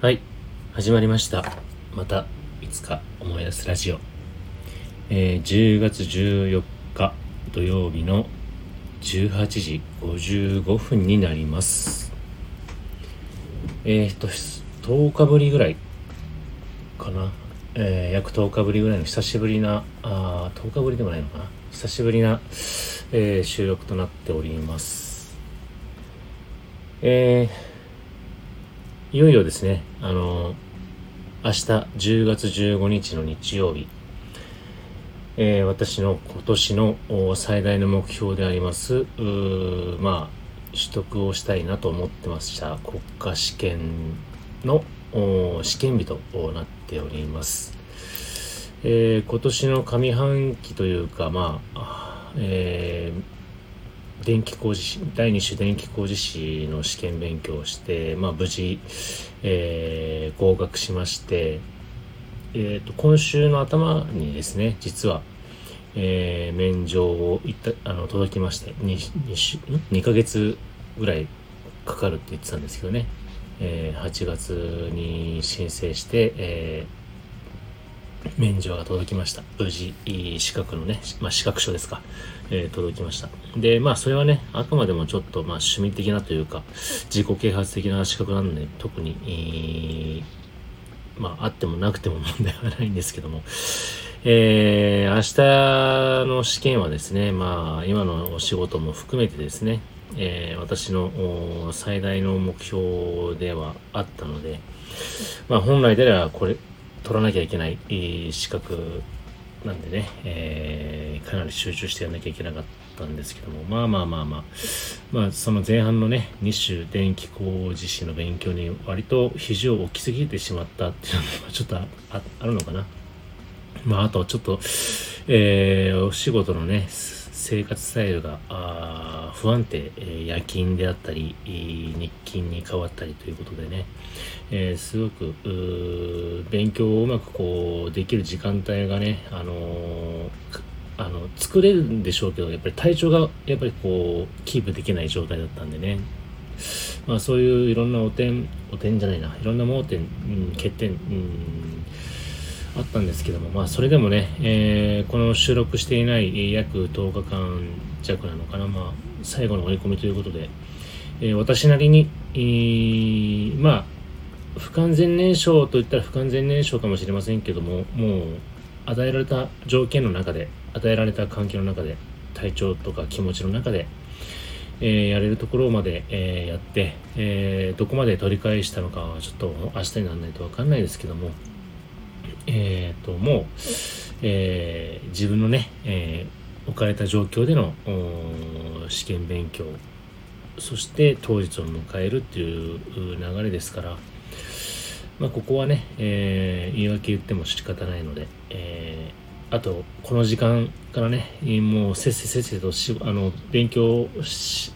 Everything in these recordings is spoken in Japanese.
はい。始まりました。またいつか思い出すラジオ、えー、10月14日土曜日の18時55分になります。えー、っと10日ぶりぐらいかな、えー、約10日ぶりぐらいの久しぶりなあ10日ぶりでもないのかな。久しぶりな、えー、収録となっております。えー、いよいよですねあの明日10月15日の日曜日、えー、私の今年の最大の目標であります、まあ、取得をしたいなと思ってました国家試験の試験日となっております。えー、今年の上半期というか、まあ、えー電気工事士第2種電気工事士の試験勉強をして、まあ、無事、えー、合格しまして、えーと、今週の頭にですね実は、えー、免状をいったあの届きまして 2, 2, 週2ヶ月ぐらいかかるって言ってたんですけどね、えー、8月に申請して、えー免状が届きました。無事、資格のね、まあ、資格書ですか、えー、届きました。で、まあ、それはね、あくまでもちょっと、まあ、趣味的なというか、自己啓発的な資格なので、特に、まあ、あってもなくても問題はないんですけども、えー、明日の試験はですね、まあ、今のお仕事も含めてですね、えー、私の最大の目標ではあったので、まあ、本来ではこれ、取らなきゃいけない資格なんでね、えー、かなり集中してやらなきゃいけなかったんですけども、まあまあまあまあ、まあその前半のね、二種電気工事士の勉強に割と肘を置きすぎてしまったっていうのが ちょっとああるのかな。まああとちょっと、えー、お仕事のね、生活スタイルが不安定、夜勤であったり、日勤に変わったりということでね、えー、すごく勉強をうまくこうできる時間帯がね、あのー、あの作れるんでしょうけどやっぱり体調がやっぱりこうキープできない状態だったんでね。まあそういういろんなお点お点じゃないないろんな盲点、うん、欠点、うんあったんですけども、まあ、それでもね、えー、この収録していない約10日間弱なのかな、まあ、最後の追い込みということで、えー、私なりに、えー、まあ、不完全燃焼といったら不完全燃焼かもしれませんけども、もう、与えられた条件の中で、与えられた環境の中で、体調とか気持ちの中で、えー、やれるところまで、えー、やって、えー、どこまで取り返したのかはちょっと明日にならないとわかんないですけども、えー、と、もう、え、自分のね、え、置かれた状況での試験勉強、そして当日を迎えるっていう流れですから、まあ、ここはね、えー、言い訳言っても仕方ないので、えー、あと、この時間からね、もうせっせせっせとしあの勉強し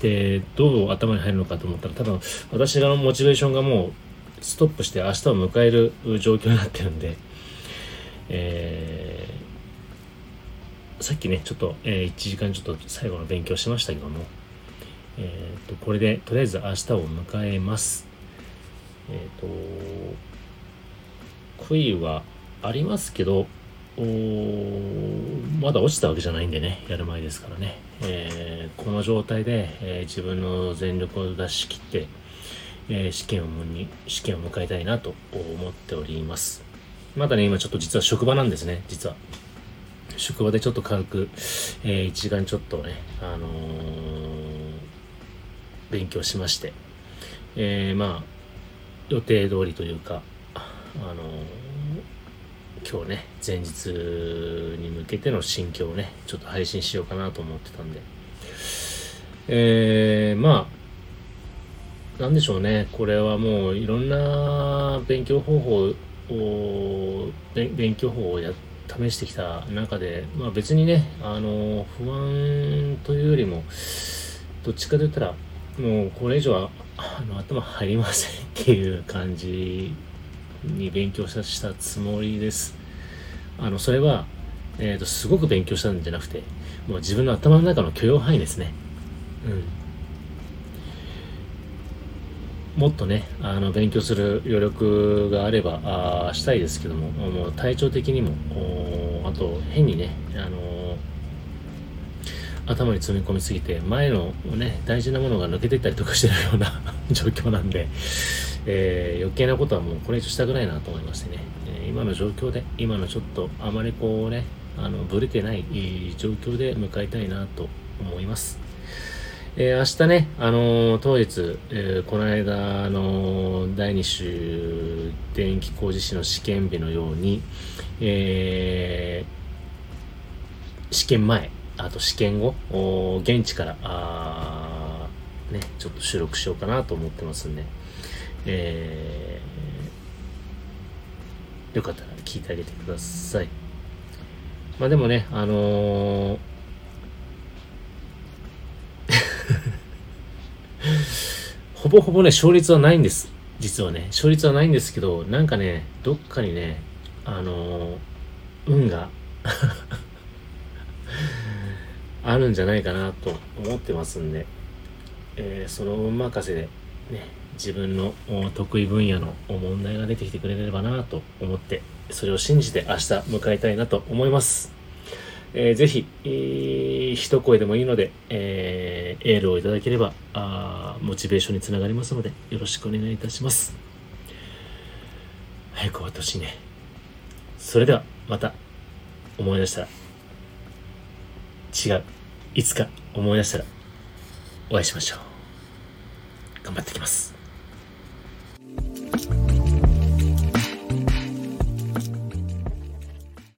てどう頭に入るのかと思ったら多分私のモチベーションがもうストップして明日を迎える状況になってるんで、えー、さっきね、ちょっと、えー、1時間ちょっと最後の勉強しましたけども、えー、と、これでとりあえず明日を迎えます。えっ、と、悔いはありますけど、まだ落ちたわけじゃないんでね、やる前ですからね。えー、この状態で、え、自分の全力を出し切って、え、試験を試験を迎えたいなと思っておりますまだね今ちょっと実は職場なんですね実は職場でちょっと軽く、えー、1時間ちょっとね、あのー、勉強しまして、えー、まあ予定通りというか、あの今日ね前日に向けての心境をねちょっと配信しようかなと思ってたんで。えー、まあなんでしょうね、これはもういろんな勉強方法を、勉強法をやって試してきた中で、まあ別にね、あの、不安というよりも、どっちかと言ったら、もうこれ以上はあの頭入りませんっていう感じに勉強したつもりです。あの、それは、えっ、ー、と、すごく勉強したんじゃなくて、もう自分の頭の中の許容範囲ですね。うん。もっとね、あの、勉強する余力があれば、あしたいですけども、もう体調的にも、あと、変にね、あの頭に詰め込みすぎて、前のね、大事なものが抜けてったりとかしてるような 状況なんで、えー、余計なことはもうこれ以上したくないなと思いましてね、え、今の状況で、今のちょっとあまりこうね、あの、ぶれてない状況で迎えたいなと思います。えー、明日ね、あのー、当日、えー、この間あの第2種電気工事士の試験日のように、え、試験前、あと試験後、現地から、あね、ちょっと収録しようかなと思ってますんで、え、よかったら聞いてあげてください。まあでもね、あのーほぼほぼね、勝率はないんです。実はね、勝率はないんですけど、なんかね、どっかにね、あのー、運が あるんじゃないかなと思ってますんで、えー、その運任せで、ね、自分の得意分野の問題が出てきてくれればなと思って、それを信じて明日迎えたいなと思います。えー、ぜひ、えー、一声でもいいので、えー、エールをいただければあ、モチベーションにつながりますので、よろしくお願いいたします。早く終わってほしいね。それでは、また、思い出したら、違う、いつか思い出したら、お会いしましょう。頑張ってきます。